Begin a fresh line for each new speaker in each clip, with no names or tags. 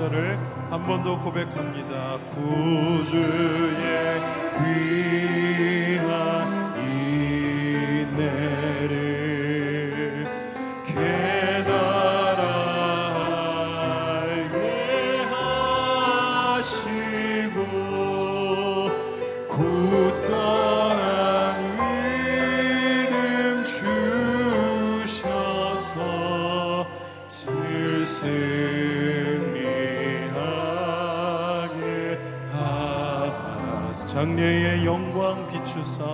4절을 한번 더 고백합니다. 구주 영광 비추사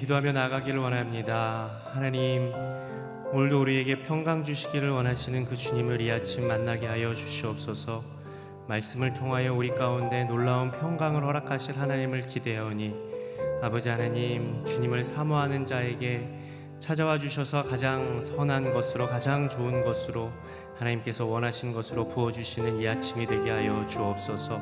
기도하며 나아가기를 원합니다. 하나님, 오늘도 우리에게 평강 주시기를 원하시는 그 주님을 이 아침 만나게 하여 주시옵소서. 말씀을 통하여 우리 가운데 놀라운 평강을 허락하실 하나님을 기대하오니 아버지 하나님, 주님을 사모하는 자에게 찾아와 주셔서 가장 선한 것으로 가장 좋은 것으로 하나님께서 원하신 것으로 부어 주시는 이 아침이 되게 하여 주옵소서.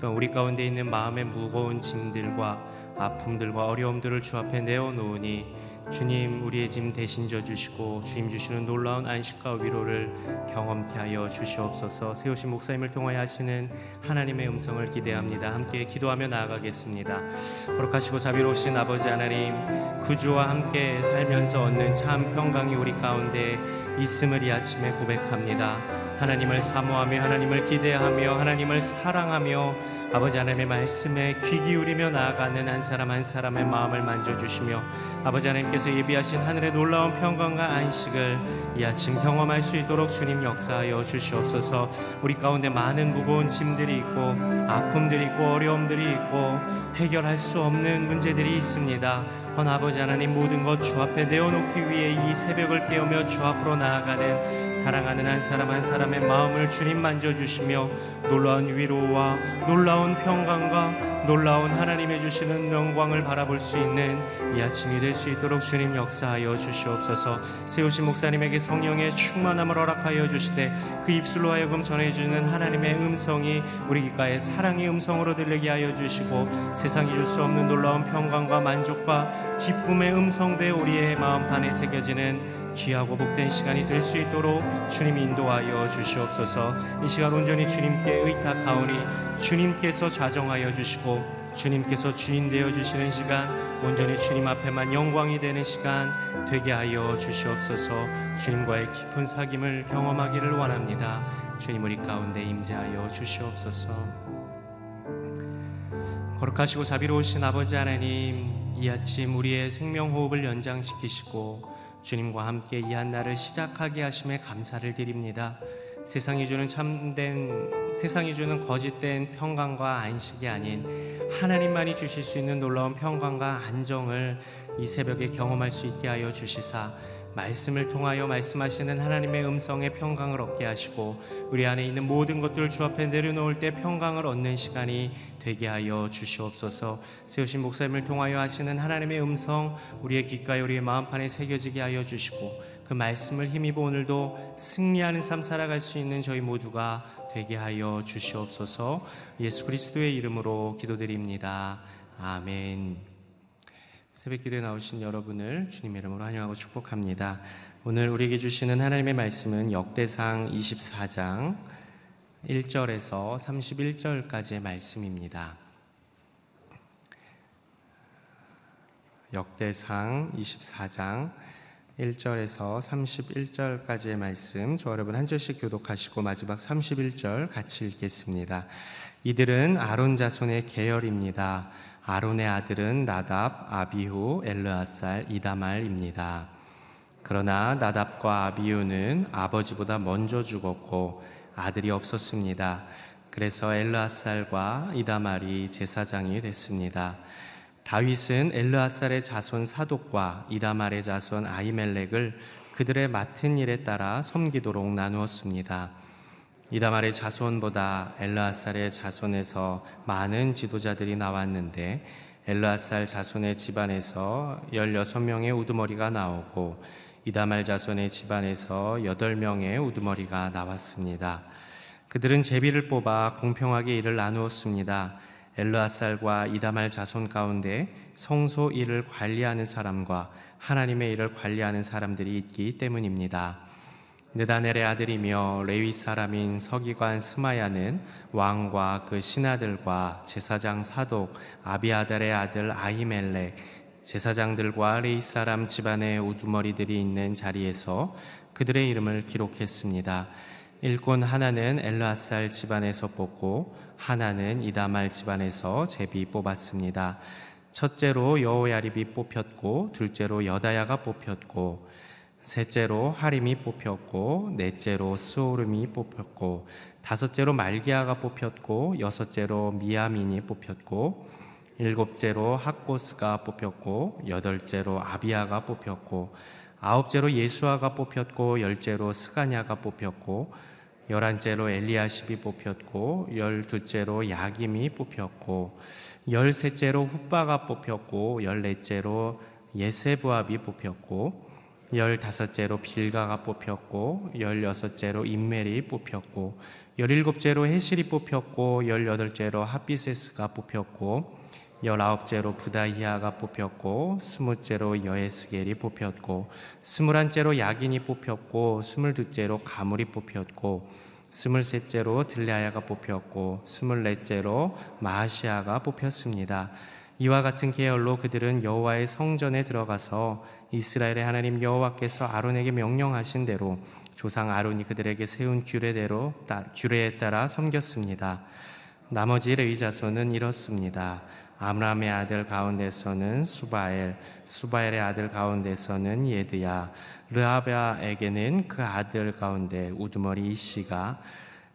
또 우리 가운데 있는 마음의 무거운 짐들과 아픔들과 어려움들을 주 앞에 내어놓으니 주님 우리의 짐 대신 져 주시고 주님 주시는 놀라운 안식과 위로를 경험케 하여 주시옵소서. 세우신 목사님을 통하여 하시는 하나님의 음성을 기대합니다. 함께 기도하며 나아가겠습니다. 거룩하시고 자비로우신 아버지 하나님 구주와 함께 살면서 얻는 참 평강이 우리 가운데 있음을 이 아침에 고백합니다 하나님을 사모하며 하나님을 기대하며 하나님을 사랑하며 아버지 하나님의 말씀에 귀 기울이며 나아가는 한 사람 한 사람의 마음을 만져주시며 아버지 하나님께서 예비하신 하늘의 놀라운 평강과 안식을 이 아침 경험할 수 있도록 주님 역사하여 주시옵소서. 우리 가운데 많은 무거운 짐들이 있고 아픔들이 있고 어려움들이 있고 해결할 수 없는 문제들이 있습니다 헌 아버지 하나님 모든 것 주 앞에 내어놓기 위해 이 새벽을 깨우며 주 앞으로 나아가는 사랑하는 한 사람 한 사람의 마음을 주님 만져주시며 놀라운 위로와 놀라운 평강과 놀라운 하나님의 주시는 영광을 바라볼 수 있는 이 아침이 될 수 있도록 주님 역사하여 주시옵소서. 세우신 목사님에게 성령의 충만함을 허락하여 주시되 그 입술로 하여금 전해주는 하나님의 음성이 우리 귓가에 사랑의 음성으로 들리게 하여 주시고 세상이 줄 수 없는 놀라운 평강과 만족과 기쁨의 음성대 우리의 마음판에 새겨지는 귀하고 복된 시간이 될 수 있도록 주님 인도하여 주시옵소서. 이 시간 온전히 주님께 의탁하오니 주님께서 자정하여 주시고 주님께서 주인 되어 주시는 시간 온전히 주님 앞에만 영광이 되는 시간 되게 하여 주시옵소서. 주님과의 깊은 사귐을 경험하기를 원합니다. 주님 우리 가운데 임재하여 주시옵소서. 거룩하시고 자비로우신 아버지 하나님 이 아침 우리의 생명 호흡을 연장시키시고 주님과 함께 이 한 날을 시작하게 하심에 감사를 드립니다. 세상이 주는 참된 세상이 주는 거짓된 평강과 안식이 아닌 하나님만이 주실 수 있는 놀라운 평강과 안정을 이 새벽에 경험할 수 있게 하여 주시사 말씀을 통하여 말씀하시는 하나님의 음성의 평강을 얻게 하시고 우리 안에 있는 모든 것들을 주 앞에 내려놓을 때 평강을 얻는 시간이 되게 하여 주시옵소서. 세우신 목사님을 통하여 하시는 하나님의 음성 우리의 귓가에 우리의 마음판에 새겨지게 하여 주시고 그 말씀을 힘입어 오늘도 승리하는 삶 살아갈 수 있는 저희 모두가 되게 하여 주시옵소서. 예수 그리스도의 이름으로 기도드립니다. 아멘. 새벽 기도에 나오신 여러분을 주님 이름으로 환영하고 축복합니다. 오늘 우리에게 주시는 하나님의 말씀은 역대상 24장 1절에서 31절까지의 말씀입니다. 역대상 24장 1절에서 31절까지의 말씀, 저 여러분 한 절씩 교독하시고 마지막 31절 같이 읽겠습니다. 이들은 아론 자손의 계열입니다. 아론의 아들은 나답, 아비후, 엘르아살, 이다말입니다. 그러나 나답과 아비후는 아버지보다 먼저 죽었고 아들이 없었습니다. 그래서 엘르아살과 이다말이 제사장이 됐습니다. 다윗은 엘르아살의 자손 사독과 이다말의 자손 아이멜렉을 그들의 맡은 일에 따라 섬기도록 나누었습니다. 이다말의 자손보다 엘르아살의 자손에서 많은 지도자들이 나왔는데 엘르아살 자손의 집안에서 16명의 우두머리가 나오고 이다말 자손의 집안에서 8명의 우두머리가 나왔습니다. 그들은 제비를 뽑아 공평하게 일을 나누었습니다. 엘르아살과 이다말 자손 가운데 성소 일을 관리하는 사람과 하나님의 일을 관리하는 사람들이 있기 때문입니다. 느다넬의 아들이며 레위 사람인 서기관 스마야는 왕과 그 신하들과 제사장 사독 아비아달의 아들 아히멜렉 제사장들과 레위 사람 집안의 우두머리들이 있는 자리에서 그들의 이름을 기록했습니다. 일꾼 하나는 엘르아살 집안에서 뽑고 하나는 이다말 집안에서 제비 뽑았습니다. 첫째로 여호야립이 뽑혔고 둘째로 여다야가 뽑혔고 셋째로 하림이 뽑혔고 넷째로 스오름이 뽑혔고 다섯째로 말기야가 뽑혔고 여섯째로 미야민이 뽑혔고 일곱째로 학고스가 뽑혔고 여덟째로 아비야가 뽑혔고 아홉째로 예수아가 뽑혔고 열째로 스가냐가 뽑혔고 열한째로 엘리야십이 뽑혔고 열두째로 야김이 뽑혔고 열셋째로 훗바가 뽑혔고 열넷째로 예세부압이 뽑혔고 열다섯째로 빌가가 뽑혔고 열여섯째로 인멜이 뽑혔고 열일곱째로 헤실이 뽑혔고 열여덟째로 하비세스가 뽑혔고 열아홉째로 부다히아가 뽑혔고 스무째로 여에스겔이 뽑혔고 스물한째로 야긴이 뽑혔고 스물두째로 가물이 뽑혔고 스물셋째로 들레아야가 뽑혔고 스물넷째로 마하시아가 뽑혔습니다. 이와 같은 계열로 그들은 여호와의 성전에 들어가서 이스라엘의 하나님 여호와께서 아론에게 명령하신 대로 조상 아론이 그들에게 세운 규례대로 규례에 따라 섬겼습니다. 나머지 레위 자손은 이렇습니다. 아므람의 아들 가운데서는 수바엘, 수바엘의 아들 가운데서는 예드야, 르하바에게는 그 아들 가운데 우두머리 이시가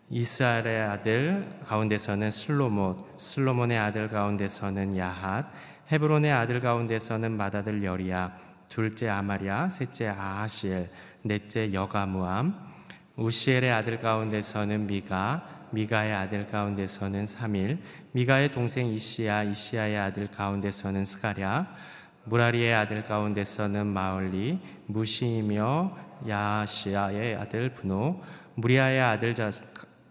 이스라엘의 아들 가운데서는 슬로몬, 슬로몬의 아들 가운데서는 야핫, 헤브론의 아들 가운데서는 맏아들 여리야 둘째 아마리아 셋째 아하시엘 넷째 여가무암 우시엘의 아들 가운데서는 미가 미가의 아들 가운데서는 삼일 미가의 동생 이시야 이시야의 아들 가운데서는 스가랴 무라리의 아들 가운데서는 마을리 무시이며 야시야의 아들 분노 무리아의 아들 자,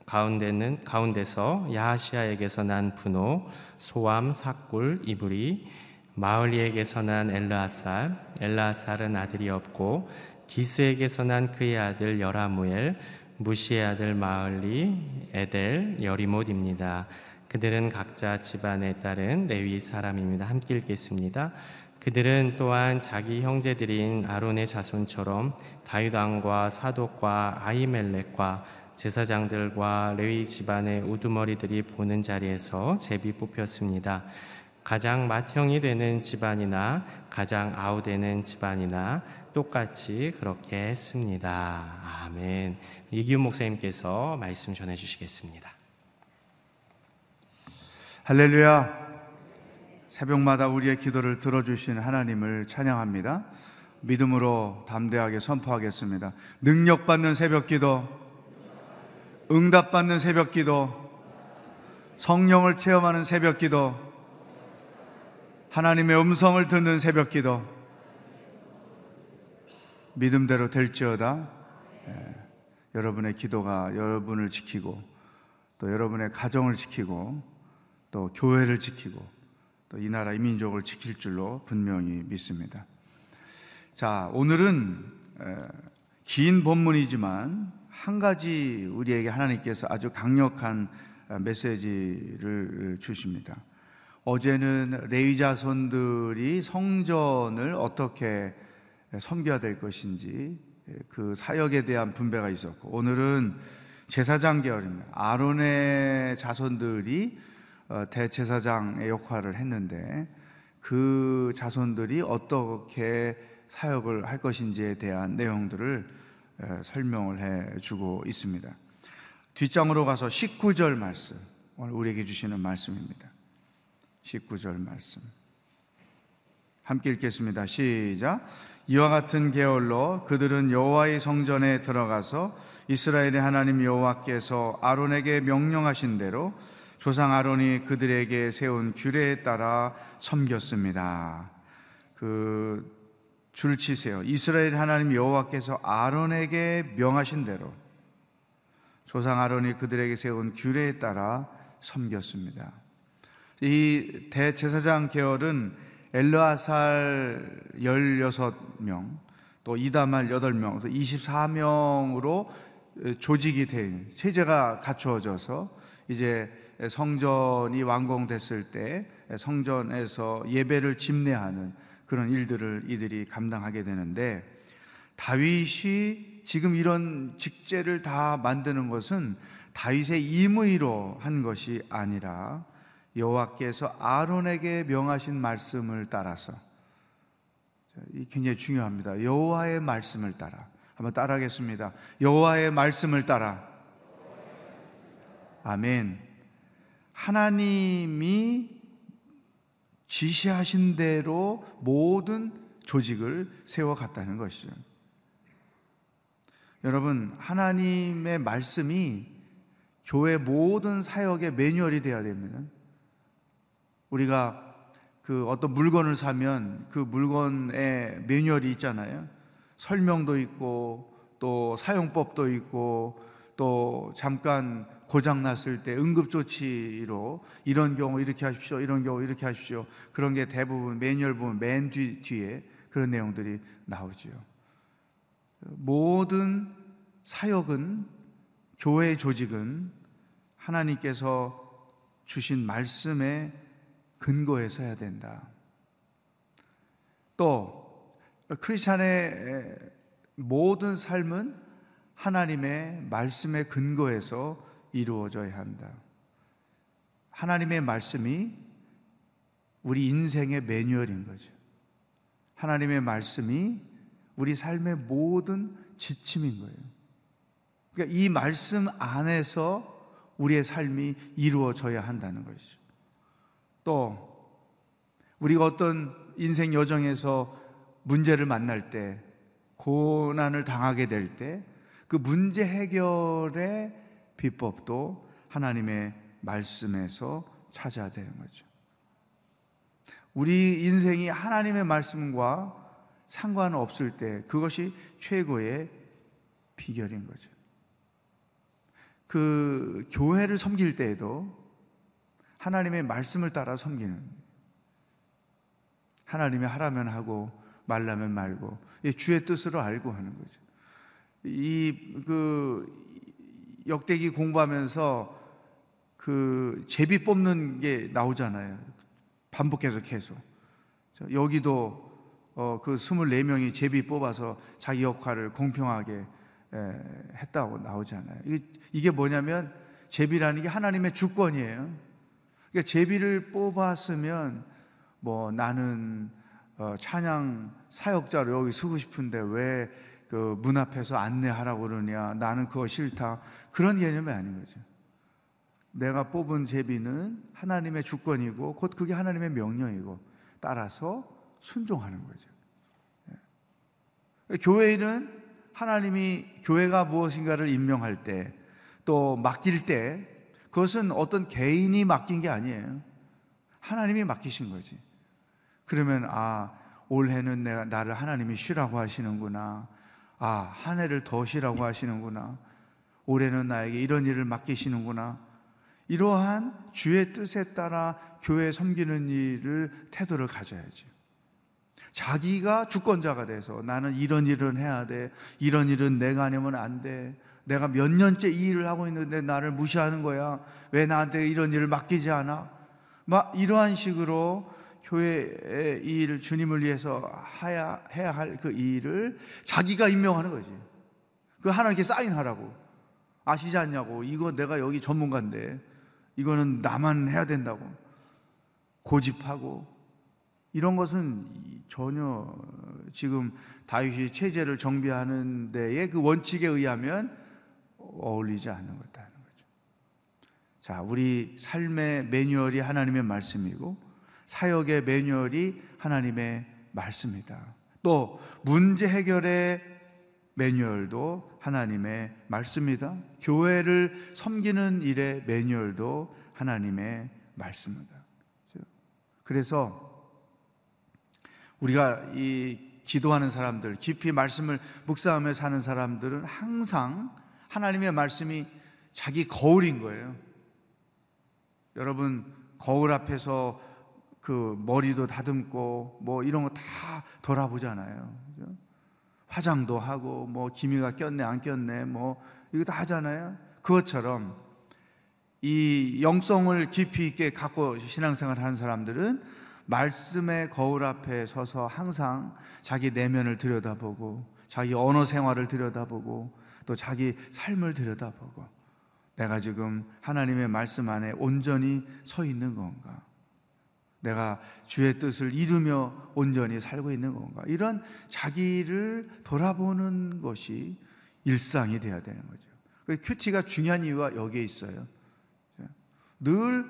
가운데는 가운데서 야시야에게서 난 분노 소암 사꿀 이브리 마을리에게서 난 엘르아살 엘르아살은 아들이 없고 기스에게서 난 그의 아들 여라무엘 무시의 아들 마을리 에델 여리못입니다. 그들은 각자 집안에 따른 레위 사람입니다. 함께 읽겠습니다. 그들은 또한 자기 형제들인 아론의 자손처럼 다윗 왕과 사독과 아이멜렉과 제사장들과 레위 집안의 우두머리들이 보는 자리에서 제비 뽑혔습니다. 가장 맏형이 되는 집안이나 가장 아우되는 집안이나 똑같이 그렇게 했습니다. 아멘. 이기훈 목사님께서 말씀 전해 주시겠습니다.
할렐루야. 새벽마다 우리의 기도를 들어주신 하나님을 찬양합니다. 믿음으로 담대하게 선포하겠습니다. 능력받는 새벽 기도, 응답받는 새벽 기도, 성령을 체험하는 새벽 기도, 하나님의 음성을 듣는 새벽 기도, 믿음대로 될지어다. 예, 여러분의 기도가 여러분을 지키고, 또 여러분의 가정을 지키고, 또 교회를 지키고, 또 이 나라 이 민족을 지킬 줄로 분명히 믿습니다. 자, 오늘은 긴 본문이지만 한 가지 우리에게 하나님께서 아주 강력한 메시지를 주십니다. 어제는 레위 자손들이 성전을 어떻게 섬겨야 될 것인지 그 사역에 대한 분배가 있었고 오늘은 제사장 계열입니다. 아론의 자손들이 어, 대제사장의 역할을 했는데 그 자손들이 어떻게 사역을 할 것인지에 대한 내용들을 설명을 해 주고 있습니다. 뒷장으로 가서 19절 말씀, 오늘 우리에게 주시는 말씀입니다. 19절 말씀. 함께 읽겠습니다. 시작. 이와 같은 계열로 그들은 여호와의 성전에 들어가서 이스라엘의 하나님 여호와께서 아론에게 명령하신 대로 조상 아론이 그들에게 세운 규례에 따라 섬겼습니다. 그 줄치세요. 이스라엘 하나님 여호와께서 아론에게 명하신 대로 조상 아론이 그들에게 세운 규례에 따라 섬겼습니다. 이 대제사장 계열은 엘르아살 16명, 또 이다말 8명, 24명으로 조직이 된 체제가 갖추어져서 이제 성전이 완공됐을 때 성전에서 예배를 집례하는 그런 일들을 이들이 감당하게 되는데 다윗이 지금 이런 직제를 다 만드는 것은 다윗의 임의로 한 것이 아니라 여호와께서 아론에게 명하신 말씀을 따라서 이 굉장히 중요합니다. 여호와의 말씀을 따라 한번 따라하겠습니다. 여호와의 말씀을 따라 아멘. 하나님이 지시하신 대로 모든 조직을 세워갔다는 것이죠. 여러분, 하나님의 말씀이 교회 모든 사역의 매뉴얼이 되어야 됩니다. 우리가 그 어떤 물건을 사면 그 물건에 매뉴얼이 있잖아요. 설명도 있고 또 사용법도 있고 또 잠깐 고장 났을 때 응급 조치로 이런 경우 이렇게 하십시오. 이런 경우 이렇게 하십시오. 그런 게 대부분 매뉴얼 보면 맨 뒤, 뒤에 그런 내용들이 나오지요. 모든 사역은 교회 조직은 하나님께서 주신 말씀에 근거해서 해야 된다. 또 크리스찬의 모든 삶은 하나님의 말씀에 근거해서 이루어져야 한다. 하나님의 말씀이 우리 인생의 매뉴얼인 거죠. 하나님의 말씀이 우리 삶의 모든 지침인 거예요. 그러니까 이 말씀 안에서 우리의 삶이 이루어져야 한다는 것이죠. 또 우리가 어떤 인생 여정에서 문제를 만날 때, 고난을 당하게 될 때, 그 문제 해결의 비법도 하나님의 말씀에서 찾아야 되는 거죠. 우리 인생이 하나님의 말씀과 상관없을 때 그것이 최고의 비결인 거죠. 그 교회를 섬길 때에도 하나님의 말씀을 따라 섬기는 하나님이 하라면 하고 말라면 말고 주의 뜻으로 알고 하는 거죠. 이 그 역대기 공부하면서 그 제비 뽑는 게 나오잖아요. 반복해서 계속. 여기도 어, 그 24명이 제비 뽑아서 자기 역할을 공평하게 에, 했다고 나오잖아요. 이게, 이게 뭐냐면 제비라는 게 하나님의 주권이에요. 그러니까 제비를 뽑았으면 뭐 나는 어, 찬양 사역자로 여기 서고 싶은데 왜 그 문 앞에서 안내하라고 그러냐? 나는 그거 싫다. 그런 개념이 아닌 거죠. 내가 뽑은 제비는 하나님의 주권이고 곧 그게 하나님의 명령이고 따라서 순종하는 거죠. 예. 교회는 하나님이 교회가 무엇인가를 임명할 때 또 맡길 때 그것은 어떤 개인이 맡긴 게 아니에요. 하나님이 맡기신 거지. 그러면 아 올해는 내가 나를 하나님이 쉬라고 하시는구나. 아 한 해를 더 쉬라고 하시는구나. 올해는 나에게 이런 일을 맡기시는구나. 이러한 주의 뜻에 따라 교회 섬기는 일을 태도를 가져야지. 자기가 주권자가 돼서 나는 이런 일은 해야 돼. 이런 일은 내가 아니면 안 돼. 내가 몇 년째 이 일을 하고 있는데 나를 무시하는 거야. 왜 나한테 이런 일을 맡기지 않아? 막 이러한 식으로 교회의 이 일을 주님을 위해서 해야, 해야 할 그 일을 자기가 임명하는 거지. 그 하나님께 사인하라고. 아시지 않냐고. 이거 내가 여기 전문가인데. 이거는 나만 해야 된다고. 고집하고. 이런 것은 전혀 지금 다윗이 체제를 정비하는 데에 그 원칙에 의하면 어울리지 않는 것다. 자, 우리 삶의 매뉴얼이 하나님의 말씀이고 사역의 매뉴얼이 하나님의 말씀이다. 또 문제 해결의 매뉴얼도 하나님의 말씀이다. 교회를 섬기는 일의 매뉴얼도 하나님의 말씀이다. 그래서 우리가 이 기도하는 사람들, 깊이 말씀을 묵상하며 사는 사람들은 항상 하나님의 말씀이 자기 거울인 거예요. 여러분 거울 앞에서 그 머리도 다듬고 뭐 이런 거 다 돌아보잖아요. 그죠? 화장도 하고 뭐 기미가 꼈네 안 꼈네 뭐 이거 다 하잖아요. 그것처럼 이 영성을 깊이 있게 갖고 신앙생활 하는 사람들은 말씀의 거울 앞에 서서 항상 자기 내면을 들여다보고 자기 언어 생활을 들여다보고 또 자기 삶을 들여다보고 내가 지금 하나님의 말씀 안에 온전히 서 있는 건가? 내가 주의 뜻을 이루며 온전히 살고 있는 건가? 이런 자기를 돌아보는 것이 일상이 되어야 되는 거죠. 그 큐티가 중요한 이유가 여기에 있어요. 늘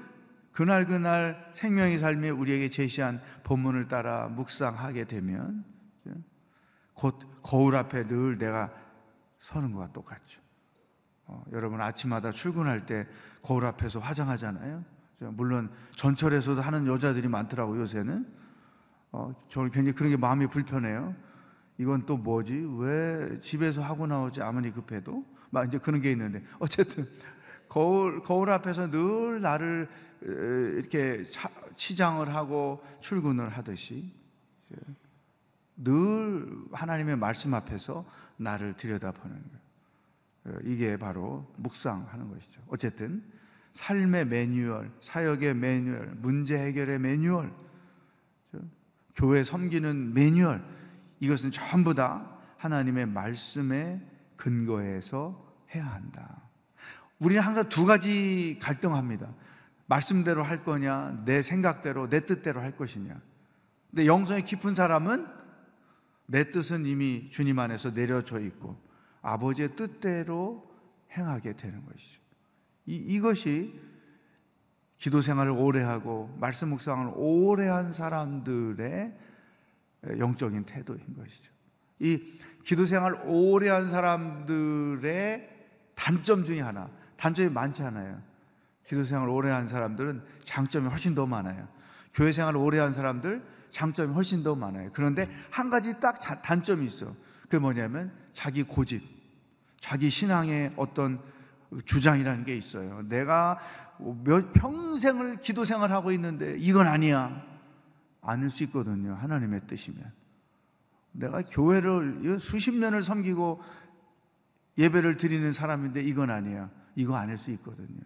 그날 그날 생명의 삶에 우리에게 제시한 본문을 따라 묵상하게 되면 곧 거울 앞에 늘 내가 서는 것과 똑같죠. 어, 여러분 아침마다 출근할 때 거울 앞에서 화장하잖아요. 물론 전철에서도 하는 여자들이 많더라고요 요새는. 어, 저는 굉장히 그런 게 마음이 불편해요. 이건 또 뭐지? 왜 집에서 하고 나오지 아무리 급해도 막 이제 그런 게 있는데 어쨌든 거울 거울 앞에서 늘 나를 이렇게 치장을 하고 출근을 하듯이 늘 하나님의 말씀 앞에서 나를 들여다보는 거예요. 어, 이게 바로 묵상하는 것이죠. 어쨌든 삶의 매뉴얼, 사역의 매뉴얼, 문제 해결의 매뉴얼, 교회 섬기는 매뉴얼 이것은 전부 다 하나님의 말씀에 근거해서 해야 한다. 우리는 항상 두 가지 갈등합니다. 말씀대로 할 거냐, 내 생각대로, 내 뜻대로 할 것이냐. 근데 영성이 깊은 사람은 내 뜻은 이미 주님 안에서 내려져 있고 아버지의 뜻대로 행하게 되는 것이죠. 이, 이것이 기도 생활을 오래 하고 말씀 묵상을 오래 한 사람들의 영적인 태도인 것이죠. 이 기도 생활 오래 한 사람들의 단점 중에 하나, 단점이 많지 않아요. 기도 생활 오래 한 사람들은 장점이 훨씬 더 많아요. 교회 생활 오래 한 사람들 장점이 훨씬 더 많아요. 그런데 한 가지 딱 단점이 있어. 그게 뭐냐면 자기 고집, 자기 신앙의 어떤 주장이라는 게 있어요. 내가 몇 평생을 기도 생활하고 있는데 이건 아니야. 아닐 수 있거든요. 하나님의 뜻이면. 내가 교회를 수십 년을 섬기고 예배를 드리는 사람인데 이건 아니야. 이거 아닐 수 있거든요.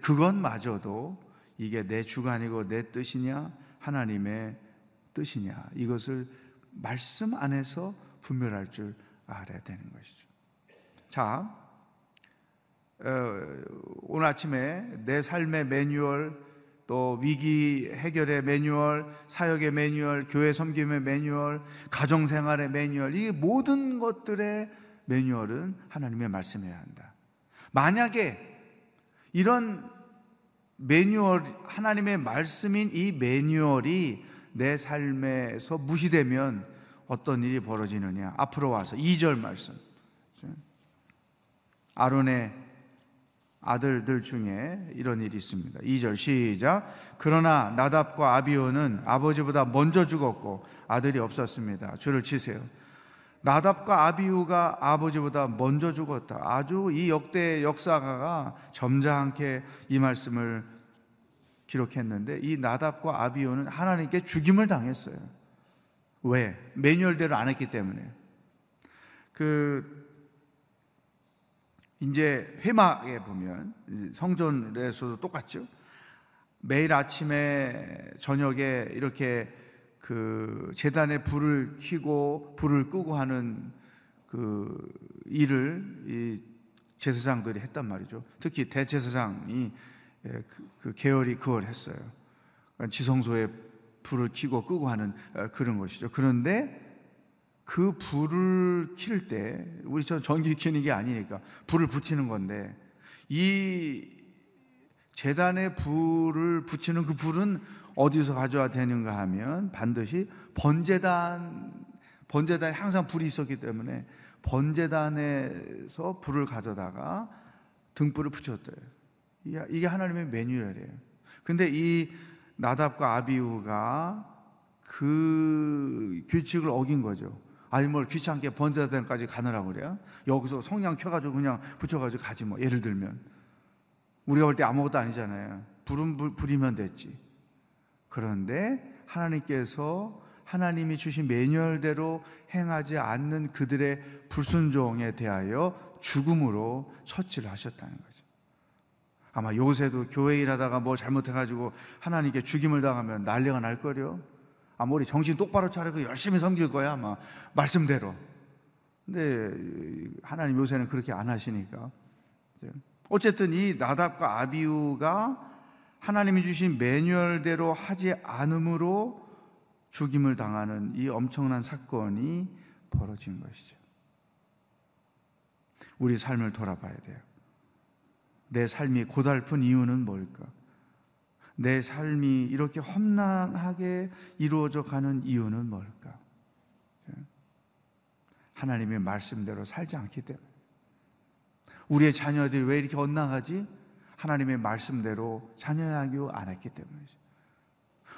그것마저도 이게 내 주관이고 내 뜻이냐 하나님의 뜻이냐 이것을 말씀 안에서 분별할 줄 알아야 되는 것이죠. 자, 어, 오늘 아침에 내 삶의 매뉴얼, 또 위기 해결의 매뉴얼, 사역의 매뉴얼, 교회 섬김의 매뉴얼, 가정 생활의 매뉴얼, 이 모든 것들의 매뉴얼은 하나님의 말씀이어야 한다. 만약에 이런 매뉴얼, 하나님의 말씀인 이 매뉴얼이 내 삶에서 무시되면 어떤 일이 벌어지느냐. 앞으로 와서 2절 말씀. 아론의 아들들 중에 이런 일이 있습니다. 2절 시작. 그러나 나답과 아비오는 아버지보다 먼저 죽었고 아들이 없었습니다. 줄을 치세요. 나답과 아비우가 아버지보다 먼저 죽었다. 아주 이 역대 역사가가 점잖게 이 말씀을 기록했는데 이 나답과 아비우는 하나님께 죽임을 당했어요. 왜? 매뉴얼대로 안 했기 때문에. 그 이제 회막에 보면 성전에서도 똑같죠. 매일 아침에 저녁에 이렇게 그 재단에 불을 켜고 불을 끄고 하는 그 일을 이 제사장들이 했단 말이죠. 특히 대제사장이 예, 그, 그 계열이 그걸 했어요. 그러니까 지성소에 불을 켜고 끄고 하는 어, 그런 것이죠. 그런데 그 불을 킬 때 우리 처럼 전기 켜는 게 아니니까 불을 붙이는 건데 이 재단에 불을 붙이는 그 불은 어디서 가져와 되는가 하면 반드시 번제단 번제단에 항상 불이 있었기 때문에 번제단에서 불을 가져다가 등불을 붙였대요. 이게 하나님의 매뉴얼이에요. 근데 이 나답과 아비우가 그 규칙을 어긴 거죠. 아니 뭘 귀찮게 번제단까지 가느라고 그래요. 여기서 성냥 켜가지고 그냥 붙여가지고 가지 뭐 예를 들면 우리가 볼 때 아무것도 아니잖아요. 불, 불이면 됐지. 그런데 하나님께서 하나님이 주신 매뉴얼대로 행하지 않는 그들의 불순종에 대하여 죽음으로 처치를 하셨다는 거죠. 아마 요새도 교회 일하다가 뭐 잘못해가지고 하나님께 죽임을 당하면 난리가 날 거려. 아마 우리 정신 똑바로 차리고 열심히 섬길 거야 아마 말씀대로. 근데 하나님 요새는 그렇게 안 하시니까. 어쨌든 이 나답과 아비우가 하나님이 주신 매뉴얼대로 하지 않으므로 죽임을 당하는 이 엄청난 사건이 벌어진 것이죠. 우리 삶을 돌아봐야 돼요. 내 삶이 고달픈 이유는 뭘까? 내 삶이 이렇게 험난하게 이루어져 가는 이유는 뭘까? 하나님의 말씀대로 살지 않기 때문에. 우리의 자녀들이 왜 이렇게 엇나가지? 하나님의 말씀대로 자녀 양육 안 했기 때문이죠.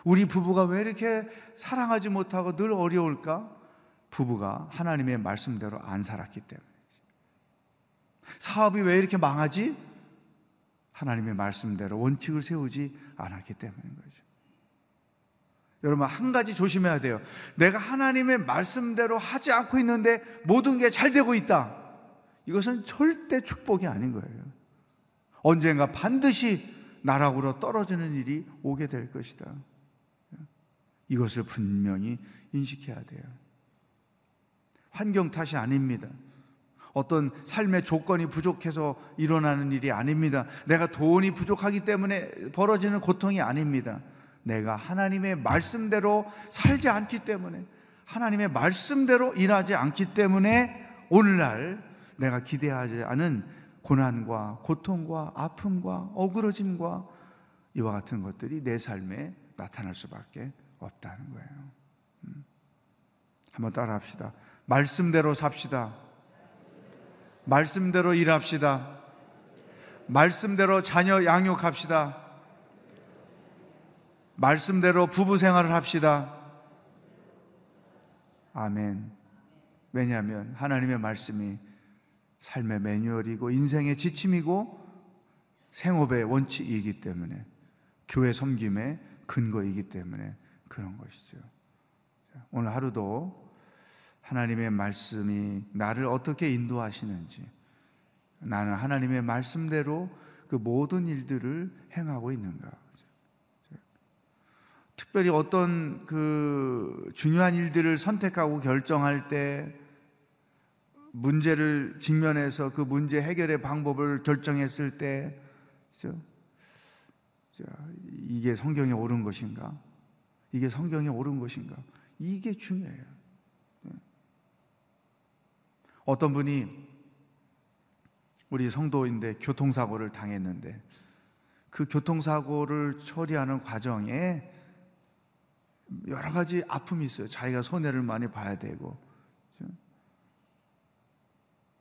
우리 부부가 왜 이렇게 사랑하지 못하고 늘 어려울까? 부부가 하나님의 말씀대로 안 살았기 때문이죠. 사업이 왜 이렇게 망하지? 하나님의 말씀대로 원칙을 세우지 않았기 때문인 거죠. 여러분, 한 가지 조심해야 돼요. 내가 하나님의 말씀대로 하지 않고 있는데 모든 게 잘 되고 있다. 이것은 절대 축복이 아닌 거예요. 언젠가 반드시 나락으로 떨어지는 일이 오게 될 것이다. 이것을 분명히 인식해야 돼요. 환경 탓이 아닙니다. 어떤 삶의 조건이 부족해서 일어나는 일이 아닙니다. 내가 돈이 부족하기 때문에 벌어지는 고통이 아닙니다. 내가 하나님의 말씀대로 살지 않기 때문에 하나님의 말씀대로 일하지 않기 때문에 오늘날 내가 기대하지 않은 고난과 고통과 아픔과 어그러짐과 이와 같은 것들이 내 삶에 나타날 수밖에 없다는 거예요. 음. 한번 따라 합시다. 말씀대로 삽시다. 말씀대로 일합시다. 말씀대로 자녀 양육합시다. 말씀대로 부부 생활을 합시다. 아멘. 왜냐하면 하나님의 말씀이 삶의 매뉴얼이고 인생의 지침이고 생업의 원칙이기 때문에 교회 섬김의 근거이기 때문에 그런 것이죠. 오늘 하루도 하나님의 말씀이 나를 어떻게 인도하시는지 나는 하나님의 말씀대로 그 모든 일들을 행하고 있는가. 특별히 어떤 그 중요한 일들을 선택하고 결정할 때 문제를 직면해서 그 문제 해결의 방법을 결정했을 때 이게 성경에 옳은 것인가? 이게 성경에 옳은 것인가? 이게 중요해요. 네. 어떤 분이 우리 성도인데 교통사고를 당했는데 그 교통사고를 처리하는 과정에 여러 가지 아픔이 있어요. 자기가 손해를 많이 봐야 되고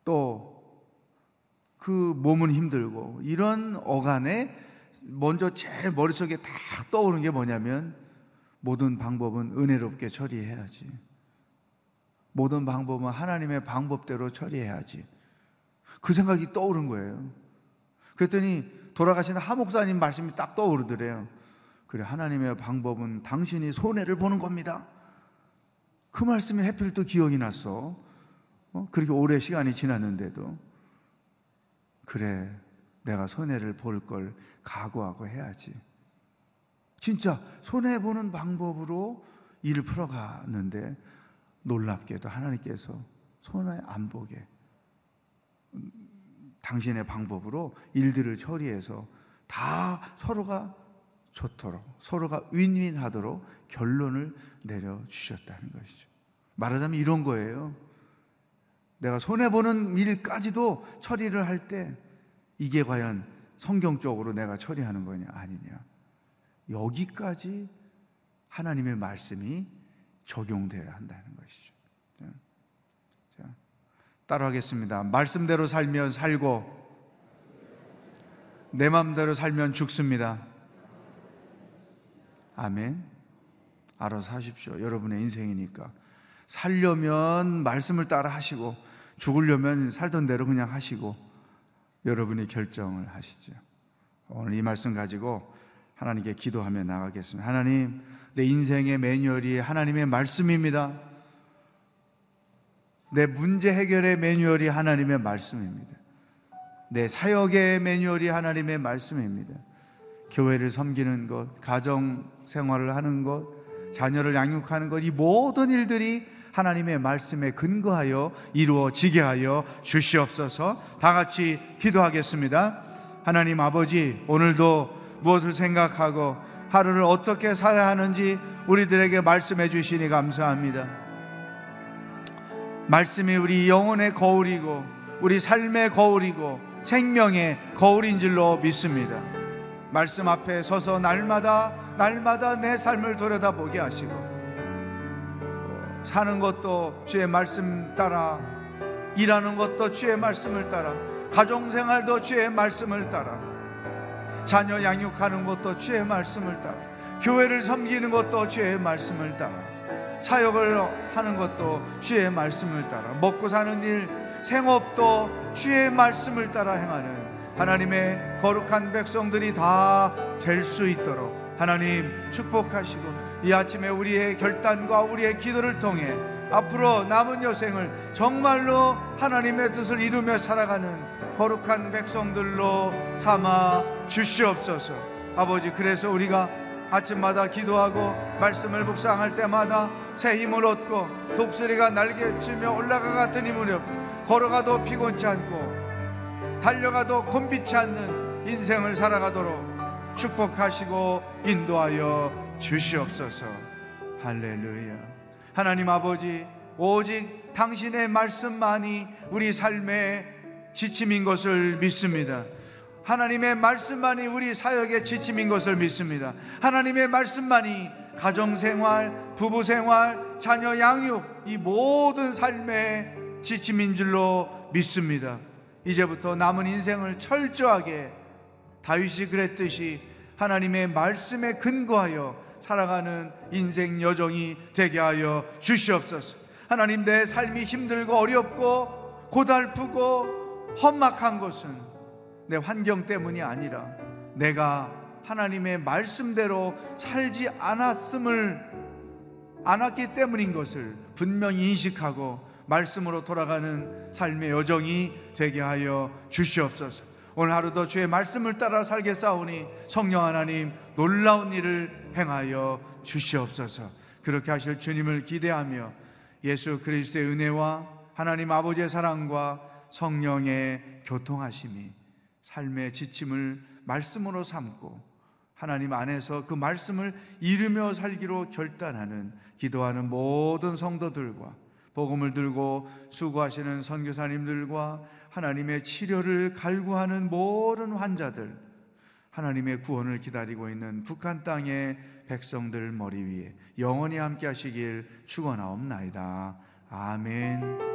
또 그 몸은 힘들고 이런 어간에 먼저 제일 머릿속에 다 떠오르는 게 뭐냐면 모든 방법은 은혜롭게 처리해야지. 모든 방법은 하나님의 방법대로 처리해야지. 그 생각이 떠오른 거예요. 그랬더니 돌아가신 하 목사님 말씀이 딱 떠오르더래요. 그래, 하나님의 방법은 당신이 손해를 보는 겁니다. 그 말씀이 해필 또 기억이 났어. 어? 그렇게 오래 시간이 지났는데도. 그래, 내가 손해를 볼 걸 각오하고 해야지. 진짜 손해보는 방법으로 일을 풀어가는데 놀랍게도 하나님께서 손해 안 보게 당신의 방법으로 일들을 처리해서 다 서로가 좋도록 서로가 윈윈하도록 결론을 내려 주셨다는 것이죠. 말하자면 이런 거예요. 내가 손해 보는 일까지도 처리를 할 때 이게 과연 성경적으로 내가 처리하는 거냐 아니냐. 여기까지 하나님의 말씀이 적용되어야 한다는 것이죠. 자, 따라하겠습니다. 말씀대로 살면 살고 내 마음대로 살면 죽습니다. 아멘. 알아서 하십시오. 여러분의 인생이니까. 살려면 말씀을 따라 하시고, 죽으려면 살던 대로 그냥 하시고, 여러분이 결정을 하시죠. 오늘 이 말씀 가지고 하나님께 기도하며 나가겠습니다. 하나님, 내 인생의 매뉴얼이 하나님의 말씀입니다. 내 문제 해결의 매뉴얼이 하나님의 말씀입니다. 내 사역의 매뉴얼이 하나님의 말씀입니다. 교회를 섬기는 것, 가정 생활을 하는 것, 자녀를 양육하는 것, 이 모든 일들이 하나님의 말씀에 근거하여 이루어지게 하여 주시옵소서 다 같이 기도하겠습니다. 하나님 아버지, 오늘도 무엇을 생각하고 하루를 어떻게 살아야 하는지 우리들에게 말씀해 주시니 감사합니다. 말씀이 우리 영혼의 거울이고 우리 삶의 거울이고 생명의 거울인 줄로 믿습니다. 말씀 앞에 서서 날마다 날마다 내 삶을 들여다보게 하시고 사는 것도 주의 말씀 따라 일하는 것도 주의 말씀을 따라 가정 생활도 주의 말씀을 따라 자녀 양육하는 것도 주의 말씀을 따라 교회를 섬기는 것도 주의 말씀을 따라 사역을 하는 것도 주의 말씀을 따라 먹고 사는 일 생업도 주의 말씀을 따라 행하는 하나님의 거룩한 백성들이 다 될 수 있도록 하나님 축복하시고 이 아침에 우리의 결단과 우리의 기도를 통해 앞으로 남은 여생을 정말로 하나님의 뜻을 이루며 살아가는 거룩한 백성들로 삼아 주시옵소서. 아버지 그래서 우리가 아침마다 기도하고 말씀을 묵상할 때마다 새 힘을 얻고 독수리가 날개치며 올라가 같은 힘을 얻고 걸어가도 피곤치 않고 달려가도 곤비치 않는 인생을 살아가도록 축복하시고 인도하여 주시옵소서. 할렐루야. 하나님 아버지, 오직 당신의 말씀만이 우리 삶의 지침인 것을 믿습니다. 하나님의 말씀만이 우리 사역의 지침인 것을 믿습니다. 하나님의 말씀만이 가정생활, 부부생활, 자녀 양육, 이 모든 삶의 지침인 줄로 믿습니다. 이제부터 남은 인생을 철저하게 다윗이 그랬듯이 하나님의 말씀에 근거하여 살아가는 인생 여정이 되게 하여 주시옵소서. 하나님 내 삶이 힘들고 어렵고 고달프고 험악한 것은 내 환경 때문이 아니라 내가 하나님의 말씀대로 살지 않았음을 않았기 때문인 것을 분명히 인식하고 말씀으로 돌아가는 삶의 여정이 되게 하여 주시옵소서. 오늘 하루도 주의 말씀을 따라 살겠사오니 성령 하나님 놀라운 일을 행하여 주시옵소서. 그렇게 하실 주님을 기대하며 예수 그리스도의 은혜와 하나님 아버지의 사랑과 성령의 교통하심이 삶의 지침을 말씀으로 삼고 하나님 안에서 그 말씀을 이루며 살기로 결단하는 기도하는 모든 성도들과 복음을 들고 수고하시는 선교사님들과 하나님의 치료를 갈구하는 모든 환자들 하나님의 구원을 기다리고 있는 북한 땅의 백성들 머리 위에 영원히 함께 하시길 축원하옵나이다. 아멘.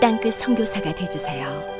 땅끝 선교사가 되주세요.